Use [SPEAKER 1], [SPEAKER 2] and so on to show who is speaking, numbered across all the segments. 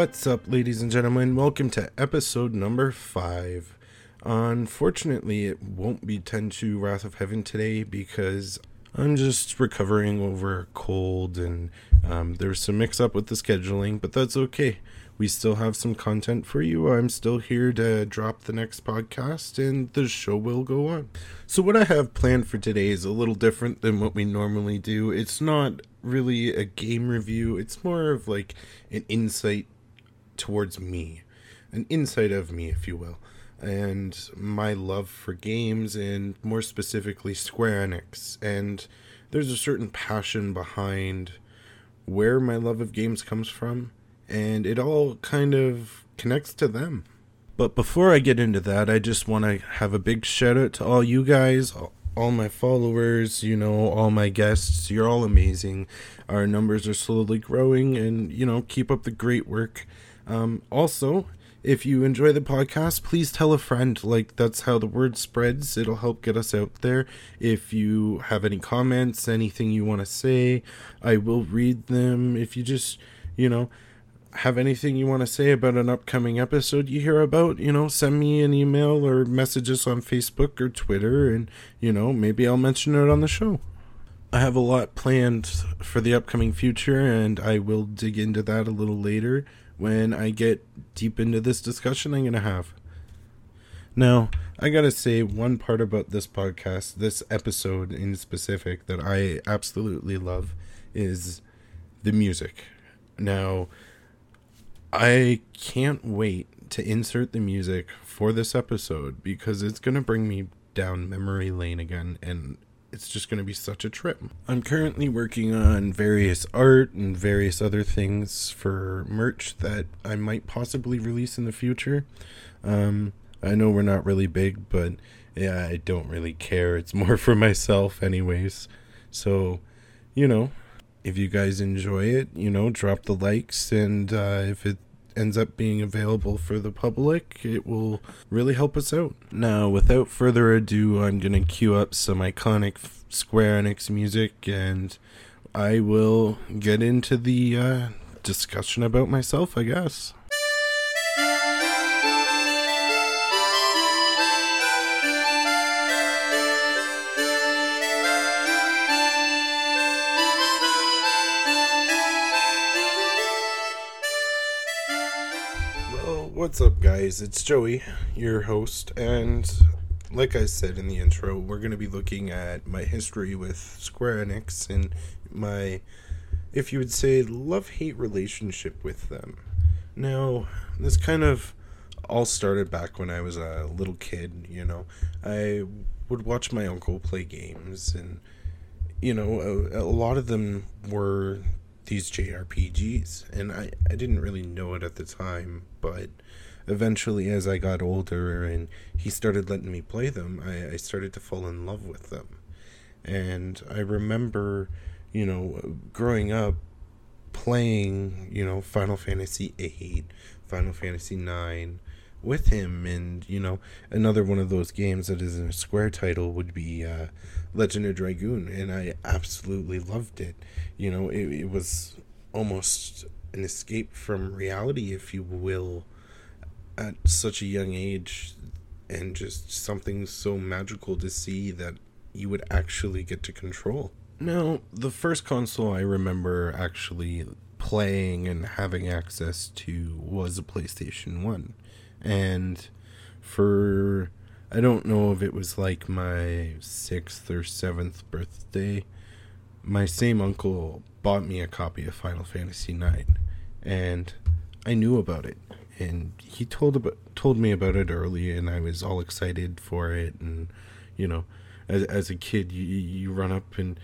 [SPEAKER 1] What's up, ladies and gentlemen? Welcome to episode number five. Unfortunately, it won't be Tenchu Wrath of Heaven today because I'm just recovering over a cold and um, there's some mix up with the scheduling, but that's okay. We still have some content for you. I'm still here to drop the next podcast and the show will go on. So, what I have planned for today is a little different than what we normally do. It's not really a game review, it's more of like an insight towards me, an insight of me, if you will and my love for games and more specifically Square Enix. And there's a certain passion behind where my love of games comes from, and it all kind of connects to them. But before I get into that, I just want to have a big shout out to all you guys, all my followers, you know, all my guests. You're all amazing. Our numbers are slowly growing, and, you know, keep up the great work. Um, also, if you enjoy the podcast, please tell a friend. Like, that's how the word spreads. It'll help get us out there. If you have any comments, anything you want to say, I will read them. If you just, you know, have anything you want to say about an upcoming episode you hear about, you know, send me an email or message us on Facebook or Twitter, and, you know, maybe I'll mention it on the show. I have a lot planned for the upcoming future, and I will dig into that a little later when I get deep into this discussion I'm going to have. Now, I got to say one part about this podcast, this episode in specific, that I absolutely love is the music. Now, I can't wait to insert the music for this episode because it's going to bring me down memory lane again and it's just going to be such a trip. I'm currently working on various art and various other things for merch that I might possibly release in the future. Um, I know we're not really big, but yeah, I don't really care. It's more for myself, anyways. So, you know, if you guys enjoy it, you know, drop the likes, and uh, if it ends up being available for the public, it will really help us out. Now, without further ado, I'm going to cue up some iconic Square Enix music and I will get into the uh, discussion about myself, I guess. What's up, guys? It's Joey, your host, and like I said in the intro, we're going to be looking at my history with Square Enix and my, if you would say, love hate relationship with them. Now, this kind of all started back when I was a little kid, you know. I would watch my uncle play games, and, you know, a, a lot of them were these JRPGs, and I, I didn't really know it at the time, but eventually, as I got older and he started letting me play them, I, I started to fall in love with them. And I remember, you know, growing up playing, you know, Final Fantasy VIII, Final Fantasy IX with him. And, you know, another one of those games that is a Square title would be uh, Legend of Dragoon. And I absolutely loved it. You know, it, it was almost an escape from reality, if you will, at such a young age and just something so magical to see that you would actually get to control. Now, the first console I remember actually playing and having access to was a PlayStation 1. And for I don't know if it was like my 6th or 7th birthday, my same uncle bought me a copy of Final Fantasy 9 and I knew about it and he told about told me about it early, and I was all excited for it. And you know, as as a kid, you you run up and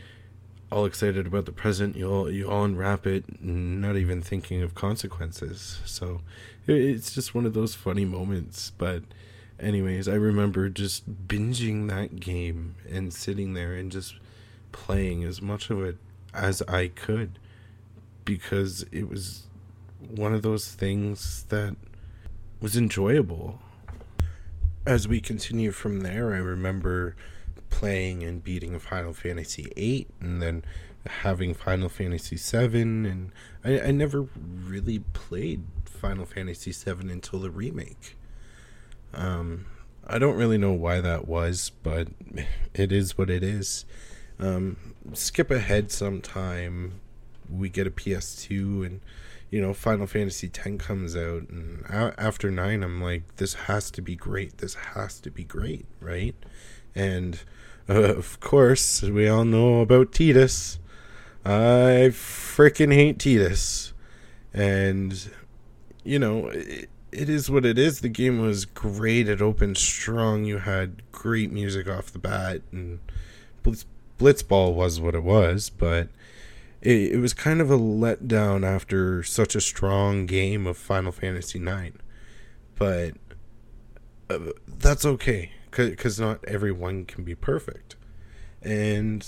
[SPEAKER 1] all excited about the present. You all you all unwrap it, not even thinking of consequences. So it's just one of those funny moments. But anyways, I remember just binging that game and sitting there and just playing as much of it as I could because it was one of those things that was enjoyable. As we continue from there, I remember playing and beating Final Fantasy VIII, and then having Final Fantasy VII, and I, I never really played Final Fantasy VII until the remake. Um, I don't really know why that was, but it is what it is. Um, skip ahead sometime, we get a PS2, and you know Final Fantasy X comes out, and a- after nine, I'm like, this has to be great. This has to be great, right? And uh, of course, we all know about Tidus. I freaking hate Tidus, and you know. It, it is what it is. The game was great. It opened strong. You had great music off the bat, and Blitz, Blitzball was what it was. But it, it was kind of a letdown after such a strong game of Final Fantasy IX. But uh, that's okay, because not everyone can be perfect. And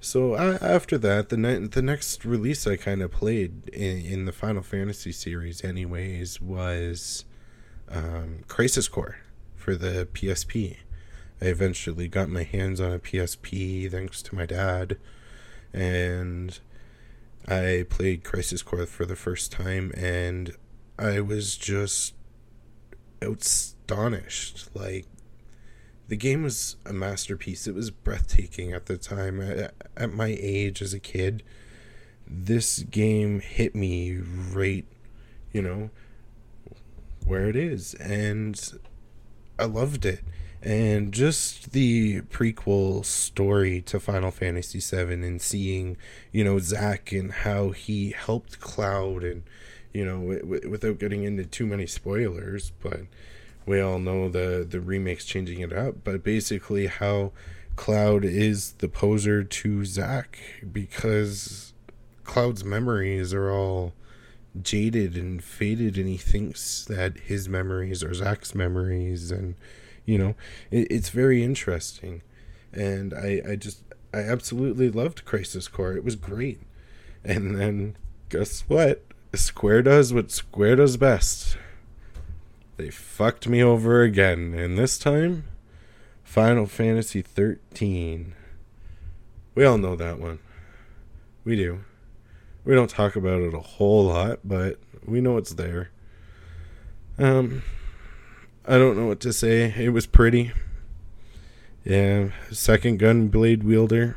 [SPEAKER 1] so uh, after that, the ne- the next release I kind of played in, in the Final Fantasy series, anyways, was um, Crisis Core for the PSP. I eventually got my hands on a PSP thanks to my dad, and I played Crisis Core for the first time, and I was just astonished. Like the game was a masterpiece. It was breathtaking at the time. At, at my age as a kid, this game hit me right, you know, where it is. And I loved it. And just the prequel story to Final Fantasy VII and seeing, you know, Zack and how he helped Cloud and, you know, w- without getting into too many spoilers, but we all know the the remakes changing it up, but basically how Cloud is the poser to Zack because Cloud's memories are all jaded and faded, and he thinks that his memories are Zack's memories, and you know it, it's very interesting, and I I just I absolutely loved Crisis Core. It was great, and then guess what? Square does what Square does best they fucked me over again, and this time, Final Fantasy 13. We all know that one. We do. We don't talk about it a whole lot, but we know it's there. Um, I don't know what to say. It was pretty. Yeah, second gun blade wielder.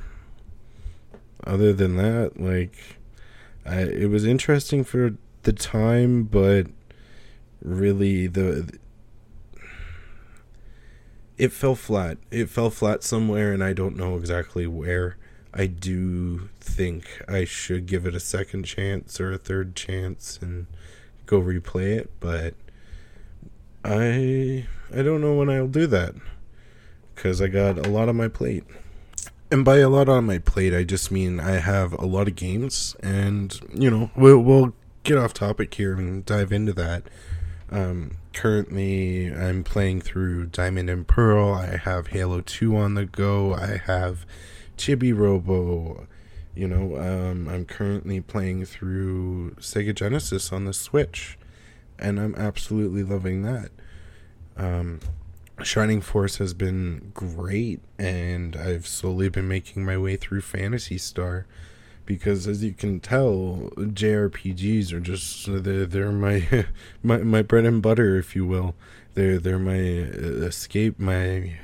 [SPEAKER 1] Other than that, like, I, it was interesting for the time, but really the it fell flat. It fell flat somewhere and I don't know exactly where. I do think I should give it a second chance or a third chance and go replay it, but I I don't know when I'll do that cuz I got a lot on my plate. And by a lot on my plate, I just mean I have a lot of games and, you know, we'll we'll get off topic here and dive into that. Um, currently, I'm playing through Diamond and Pearl. I have Halo 2 on the go. I have Chibi Robo. You know, um, I'm currently playing through Sega Genesis on the Switch, and I'm absolutely loving that. Um, Shining Force has been great, and I've slowly been making my way through Phantasy Star because as you can tell JRPGs are just they're, they're my my my bread and butter if you will they're they're my escape my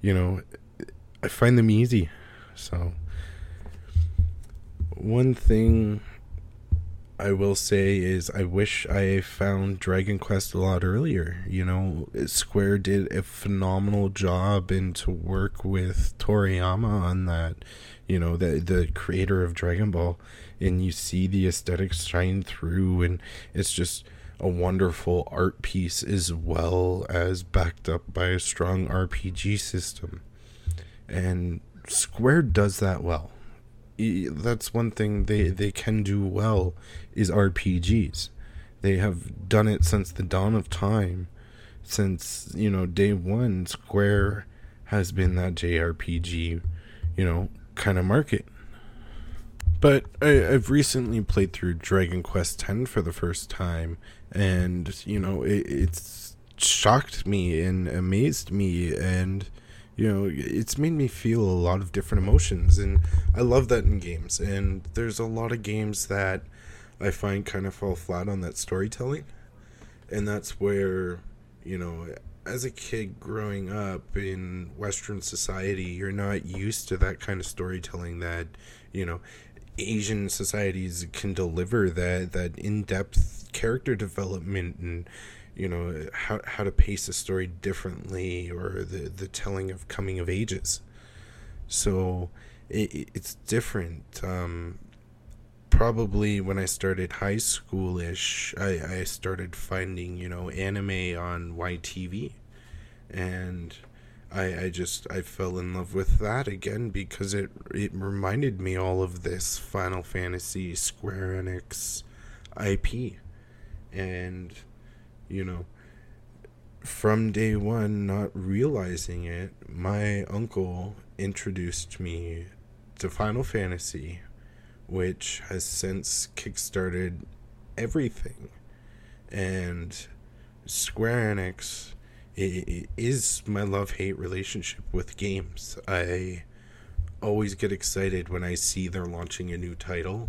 [SPEAKER 1] you know I find them easy so one thing I will say is I wish I found Dragon Quest a lot earlier. You know, Square did a phenomenal job and to work with Toriyama on that you know the the creator of Dragon Ball and you see the aesthetics shine through and it's just a wonderful art piece as well as backed up by a strong RPG system. And Square does that well. That's one thing they, hmm. they can do well is RPGs. They have done it since the dawn of time. Since, you know, day one, Square has been that JRPG, you know, kind of market. But I, have recently played through Dragon Quest X for the first time, and you know it, it's shocked me and amazed me, and you know, it's made me feel a lot of different emotions, and I love that in games. And there's a lot of games that I find kind of fall flat on that storytelling, and that's where, you know, as a kid growing up in Western society, you're not used to that kind of storytelling that, you know, Asian societies can deliver that that in depth character development and you know how how to pace a story differently or the the telling of coming of ages. So it, it's different. Um, probably when i started high schoolish i i started finding you know anime on YTV and I, I just I fell in love with that again because it it reminded me all of this Final Fantasy Square Enix IP and you know, from day one, not realizing it, my uncle introduced me to Final Fantasy, which has since kickstarted everything. And Square Enix is my love hate relationship with games. I always get excited when I see they're launching a new title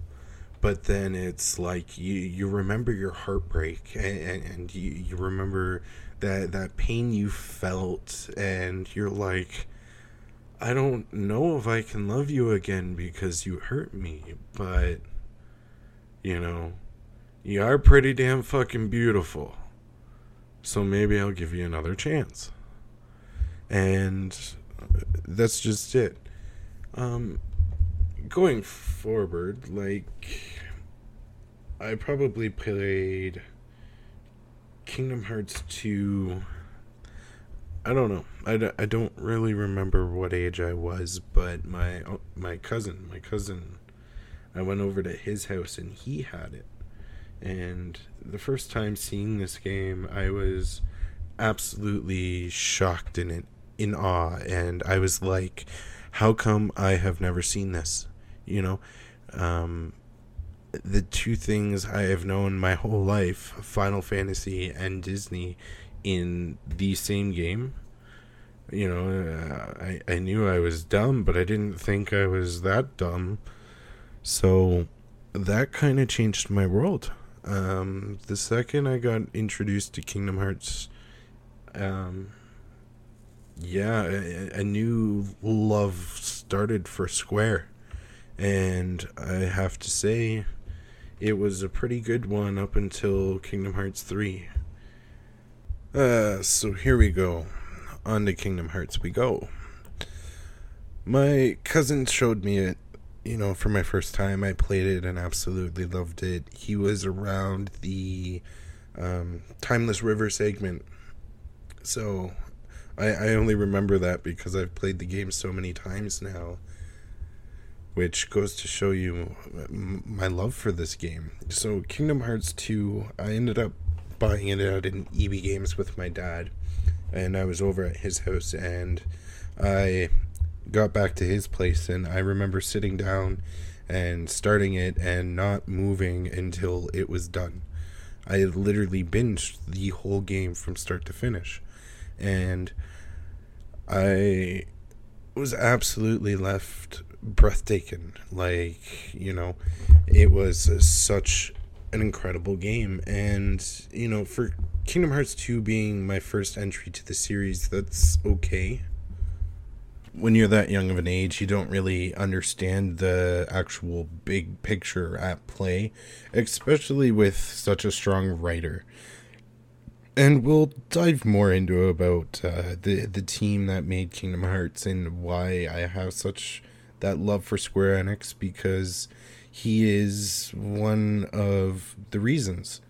[SPEAKER 1] but then it's like you you remember your heartbreak and, and, and, you, you remember that that pain you felt and you're like I don't know if I can love you again because you hurt me but you know you are pretty damn fucking beautiful. So maybe I'll give you another chance. And that's just it. Um going forward like I probably played Kingdom Hearts 2. I don't know. I d- I don't really remember what age I was, but my my cousin, my cousin, I went over to his house and he had it. And the first time seeing this game, I was absolutely shocked in it, in awe, and I was like, "How come I have never seen this?" You know, um, the two things I have known my whole life Final Fantasy and Disney in the same game. You know, uh, I, I knew I was dumb, but I didn't think I was that dumb. So that kind of changed my world. Um, the second I got introduced to Kingdom Hearts, um, yeah, a, a new love started for Square. And I have to say, it was a pretty good one up until Kingdom Hearts 3. Uh, so here we go. On to Kingdom Hearts we go. My cousin showed me it, you know, for my first time. I played it and absolutely loved it. He was around the um, Timeless River segment. So I, I only remember that because I've played the game so many times now which goes to show you my love for this game. So, Kingdom Hearts 2, I ended up buying it out in EB Games with my dad, and I was over at his house, and I got back to his place, and I remember sitting down and starting it and not moving until it was done. I literally binged the whole game from start to finish, and I was absolutely left breathtaking. Like, you know, it was such an incredible game. And, you know, for Kingdom Hearts 2 being my first entry to the series, that's okay. When you're that young of an age, you don't really understand the actual big picture at play, especially with such a strong writer and we'll dive more into about uh, the the team that made Kingdom Hearts and why I have such that love for Square Enix because he is one of the reasons.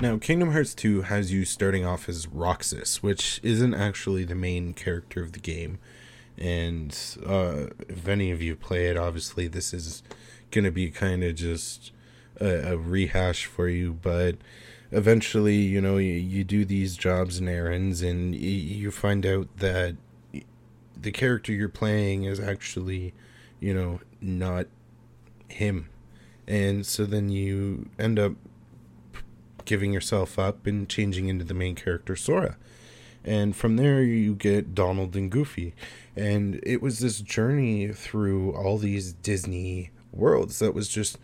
[SPEAKER 1] Now, Kingdom Hearts 2 has you starting off as Roxas, which isn't actually the main character of the game. And uh, if any of you play it, obviously this is going to be kind of just a, a, rehash for you. But eventually, you know, you, you do these jobs and errands, and you, you find out that the character you're playing is actually, you know, not him. And so then you end up giving yourself up and changing into the main character Sora. And from there, you get Donald and Goofy. And it was this journey through all these Disney worlds that was just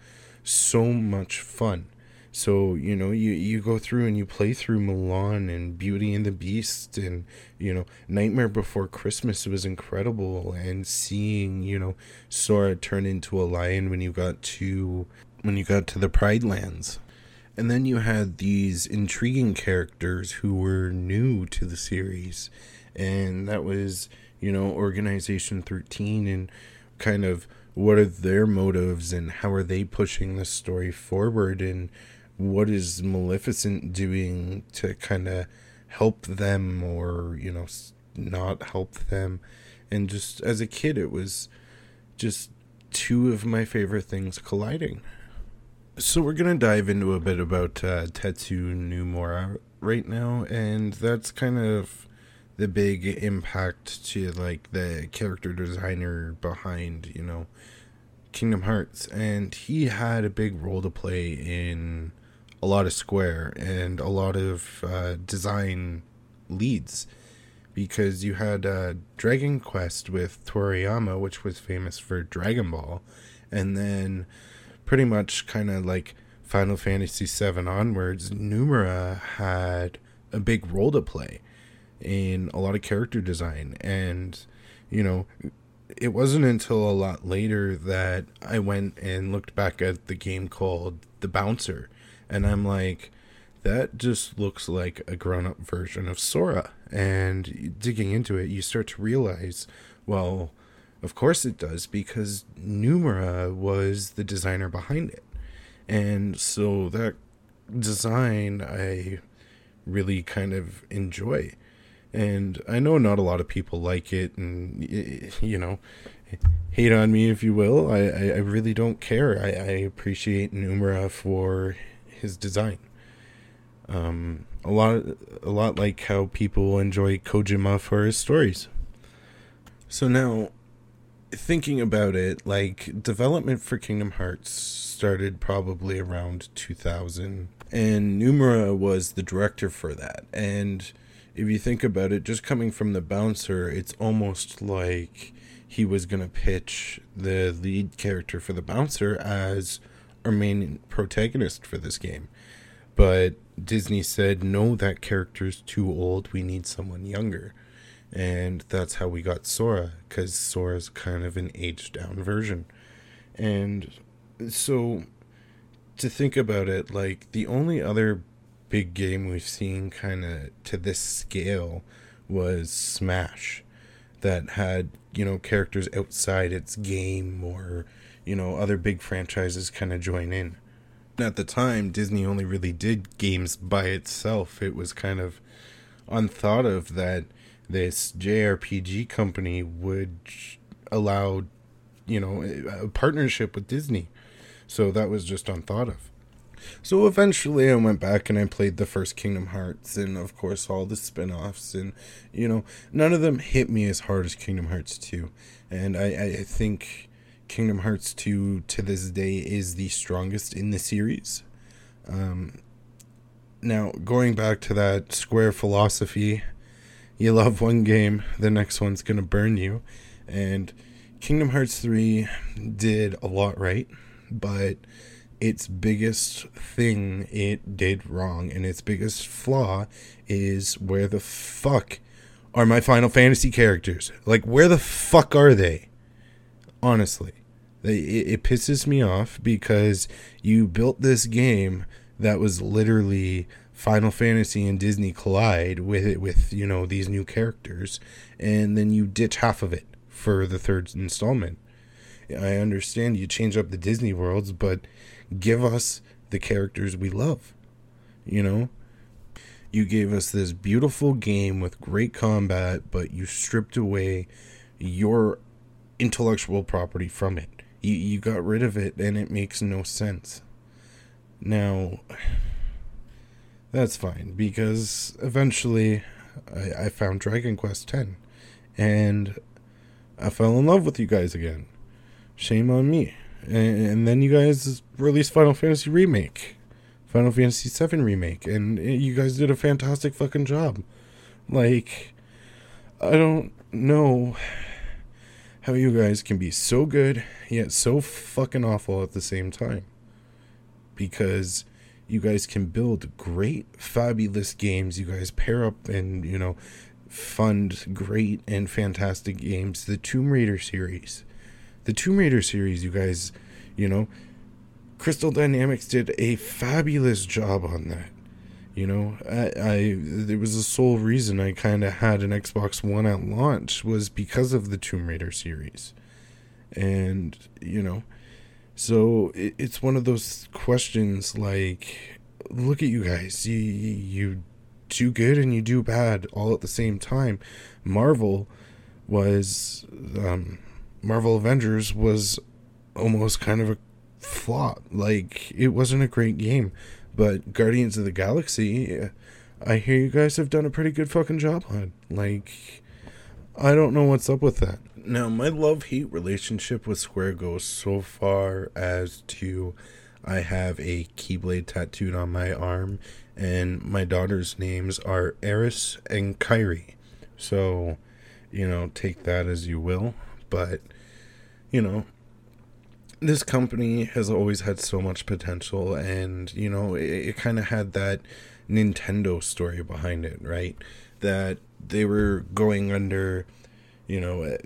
[SPEAKER 1] so much fun. So, you know, you, you go through and you play through Mulan and Beauty and the Beast and, you know, Nightmare Before Christmas was incredible. And seeing, you know, Sora turn into a lion when you got to when you got to the Pride Lands. And then you had these intriguing characters who were new to the series. And that was, you know, Organization 13 and kind of what are their motives and how are they pushing the story forward and what is Maleficent doing to kind of help them or, you know, not help them. And just as a kid, it was just two of my favorite things colliding. So we're gonna dive into a bit about uh, Tetsu Nomura right now, and that's kind of the big impact to like the character designer behind you know Kingdom Hearts, and he had a big role to play in a lot of Square and a lot of uh, design leads because you had uh, Dragon Quest with Toriyama, which was famous for Dragon Ball, and then pretty much kind of like Final Fantasy VII onwards, Nomura had a big role to play in a lot of character design. And, you know, it wasn't until a lot later that I went and looked back at the game called The Bouncer. And I'm like, that just looks like a grown up version of Sora. And digging into it, you start to realize, well, of course it does, because Nomura was the designer behind it. And so that design I really kind of enjoy. And I know not a lot of people like it, and, you know, hate on me if you will. I, I, really don't care. I, I appreciate Nomura for his design. Um, a lot, a lot like how people enjoy Kojima for his stories. So now, thinking about it, like development for Kingdom Hearts started probably around 2000, and Nomura was the director for that. And if you think about it, just coming from the bouncer, it's almost like he was going to pitch the lead character for the bouncer as our main protagonist for this game. But Disney said, no, that character's too old. We need someone younger and that's how we got Sora because Sora's kind of an aged down version. And so to think about it, like the only other big game we've seen kind of to this scale was Smash that had, you know, characters outside its game or, you know, other big franchises kind of join in. At the time, Disney only really did games by itself. It was kind of unthought of that this JRPG company would allow, you know, a partnership with Disney. So that was just unthought of. So eventually I went back and I played the first Kingdom Hearts and of course all the spin-offs and you know, none of them hit me as hard as Kingdom Hearts 2. And I, I think Kingdom Hearts 2 to this day is the strongest in the series. Um, now, going back to that Square philosophy, you love one game, the next one's going to burn you. And Kingdom Hearts 3 did a lot right, but its biggest thing it did wrong and its biggest flaw is where the fuck are my Final Fantasy characters? Like, where the fuck are they? Honestly, it, it pisses me off because you built this game that was literally Final Fantasy and Disney collide with it with you know these new characters, and then you ditch half of it for the third installment. I understand you change up the Disney worlds, but give us the characters we love. You know, you gave us this beautiful game with great combat, but you stripped away your intellectual property from it. You, you got rid of it, and it makes no sense. Now, that's fine because eventually I, I found Dragon Quest X and I fell in love with you guys again. Shame on me. And, and then you guys released Final Fantasy Remake, Final Fantasy VII Remake, and you guys did a fantastic fucking job. Like, I don't know how you guys can be so good yet so fucking awful at the same time. Because you guys can build great, fabulous games. You guys pair up and, you know, fund great and fantastic games. The Tomb Raider series. The Tomb Raider series, you guys, you know, Crystal Dynamics did a fabulous job on that. You know, I, I there was the sole reason I kind of had an Xbox One at launch was because of the Tomb Raider series, and you know, so it, it's one of those questions like, look at you guys, you you do good and you do bad all at the same time. Marvel was um, Marvel Avengers was almost kind of a flop. Like it wasn't a great game. But Guardians of the Galaxy, I hear you guys have done a pretty good fucking job on. Like, I don't know what's up with that. Now, my love hate relationship with Square goes so far as to I have a Keyblade tattooed on my arm, and my daughter's names are Eris and Kyrie. So, you know, take that as you will. But, you know, this company has always had so much potential and you know it, it kind of had that nintendo story behind it right? That they were going under you know eh,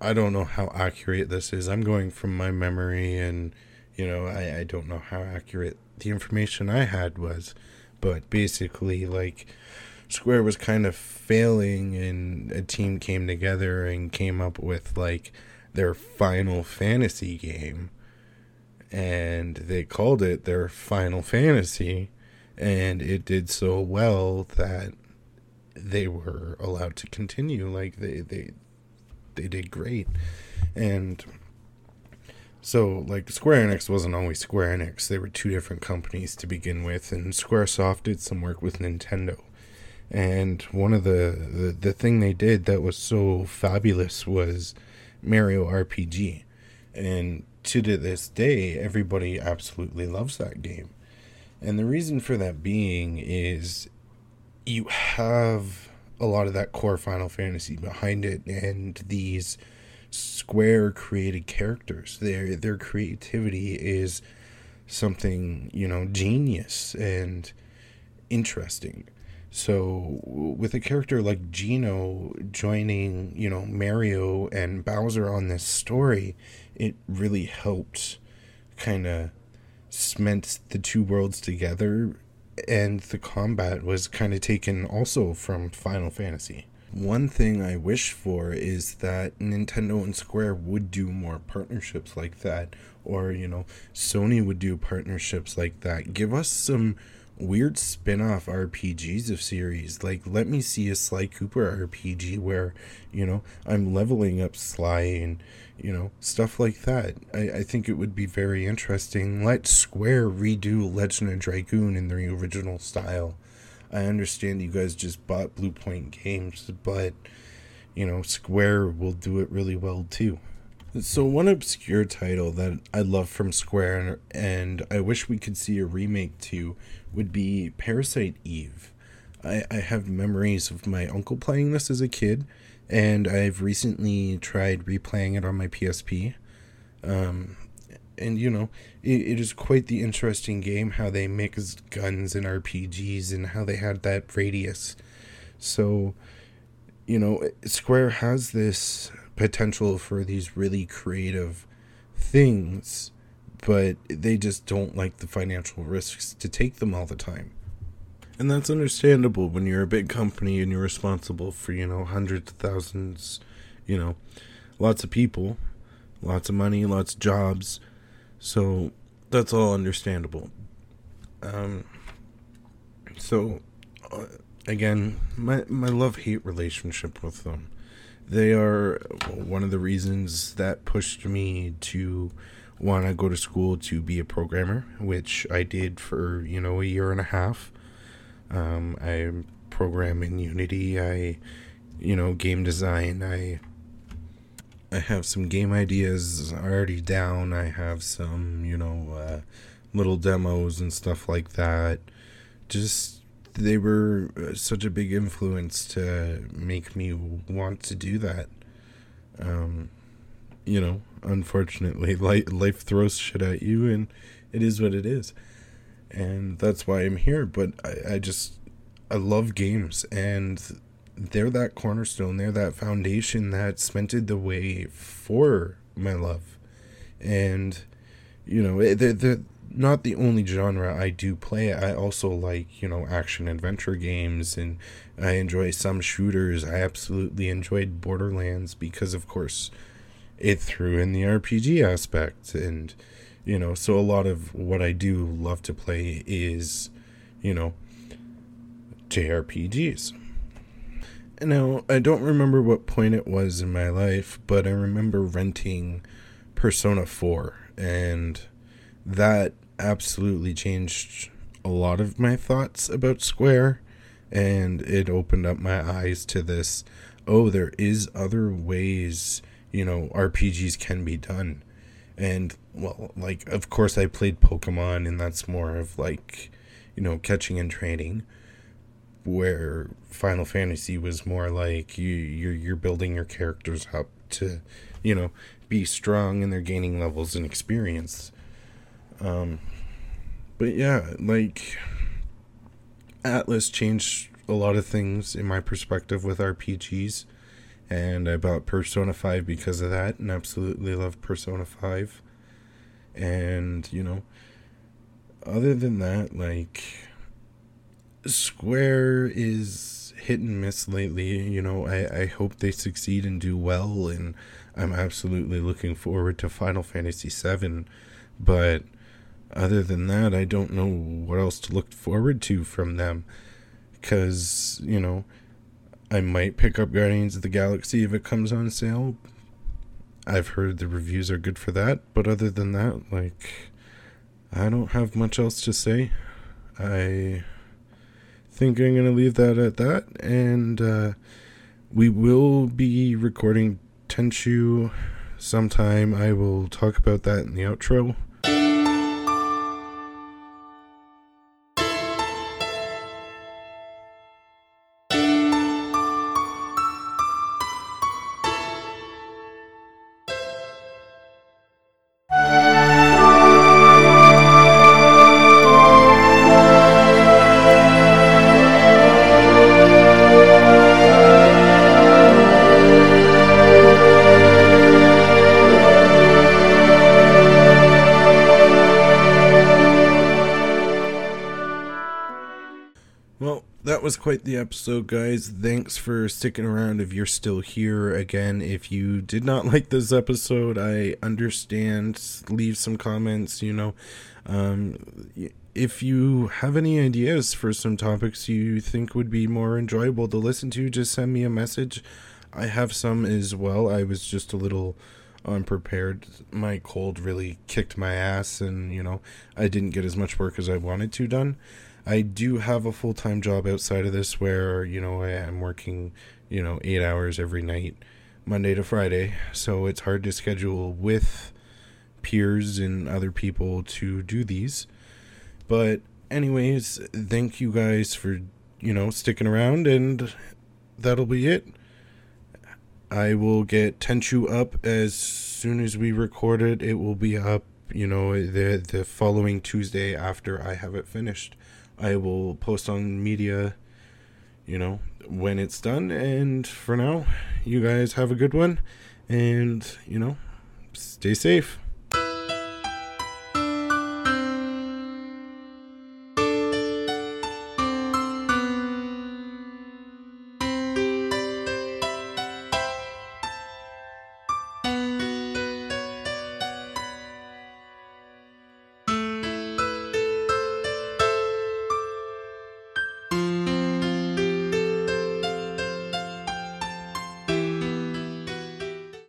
[SPEAKER 1] i don't know how accurate this is. I'm going from my memory and you know i, I don't know how accurate the information i had was but basically like square was kind of failing and a team came together and came up with like their Final Fantasy game, and they called it their Final Fantasy, and it did so well that they were allowed to continue. Like they they they did great, and so like Square Enix wasn't always Square Enix. They were two different companies to begin with, and SquareSoft did some work with Nintendo. And one of the, the the thing they did that was so fabulous was Mario RPG. And to this day, everybody absolutely loves that game. And the reason for that being is you have a lot of that core Final Fantasy behind it and these square created characters. Their their creativity is something, you know, genius and interesting. So with a character like Geno joining, you know, Mario and Bowser on this story, it really helped kind of cement the two worlds together and the combat was kind of taken also from Final Fantasy. One thing I wish for is that Nintendo and Square would do more partnerships like that or, you know, Sony would do partnerships like that. Give us some weird spin-off RPGs of series. Like let me see a Sly Cooper RPG where, you know, I'm leveling up Sly and, you know, stuff like that. I, I think it would be very interesting. Let Square redo Legend of Dragoon in the original style. I understand you guys just bought Bluepoint Games, but you know, Square will do it really well too. So one obscure title that I love from Square and I wish we could see a remake to would be Parasite Eve. I, I have memories of my uncle playing this as a kid, and I've recently tried replaying it on my PSP. Um, and you know, it, it is quite the interesting game how they mixed guns and RPGs and how they had that radius. So, you know, Square has this potential for these really creative things but they just don't like the financial risks to take them all the time. And that's understandable when you're a big company and you're responsible for, you know, hundreds of thousands, you know, lots of people, lots of money, lots of jobs. So that's all understandable. Um, so, uh, again, my, my love hate relationship with them. They are one of the reasons that pushed me to want to go to school to be a programmer, which I did for you know a year and a half. Um, I program in Unity. I, you know, game design. I I have some game ideas already down. I have some, you know, uh, little demos and stuff like that. Just they were uh, such a big influence to make me want to do that. Um, you know, unfortunately, life, life throws shit at you, and it is what it is. And that's why I'm here. But I, I just, I love games, and they're that cornerstone, they're that foundation that cemented the way for my love. And, you know, they're, they're not the only genre I do play. I also like, you know, action adventure games and I enjoy some shooters. I absolutely enjoyed Borderlands because, of course, it threw in the RPG aspect. And, you know, so a lot of what I do love to play is, you know, JRPGs. Now, I don't remember what point it was in my life, but I remember renting Persona 4, and that absolutely changed a lot of my thoughts about Square, and it opened up my eyes to this oh, there is other ways, you know, RPGs can be done. And, well, like, of course, I played Pokemon, and that's more of like, you know, catching and training where Final Fantasy was more like you you're you're building your characters up to, you know, be strong and they're gaining levels and experience. Um but yeah, like Atlus changed a lot of things in my perspective with RPGs and I bought Persona 5 because of that and absolutely love Persona 5. And, you know, other than that, like Square is hit and miss lately. You know, I, I hope they succeed and do well, and I'm absolutely looking forward to Final Fantasy VII. But other than that, I don't know what else to look forward to from them. Because, you know, I might pick up Guardians of the Galaxy if it comes on sale. I've heard the reviews are good for that, but other than that, like, I don't have much else to say. I think I'm going to leave that at that. And uh, we will be recording Tenchu sometime. I will talk about that in the outro. Was quite the episode, guys. Thanks for sticking around if you're still here. Again, if you did not like this episode, I understand. Leave some comments, you know. Um, if you have any ideas for some topics you think would be more enjoyable to listen to, just send me a message. I have some as well. I was just a little unprepared. My cold really kicked my ass, and, you know, I didn't get as much work as I wanted to done. I do have a full time job outside of this where, you know, I am working, you know, eight hours every night, Monday to Friday. So it's hard to schedule with peers and other people to do these. But, anyways, thank you guys for, you know, sticking around, and that'll be it. I will get Tenchu up as soon as we record it. It will be up, you know, the the following Tuesday after I have it finished. I will post on media, you know, when it's done. And for now, you guys have a good one. And, you know, stay safe.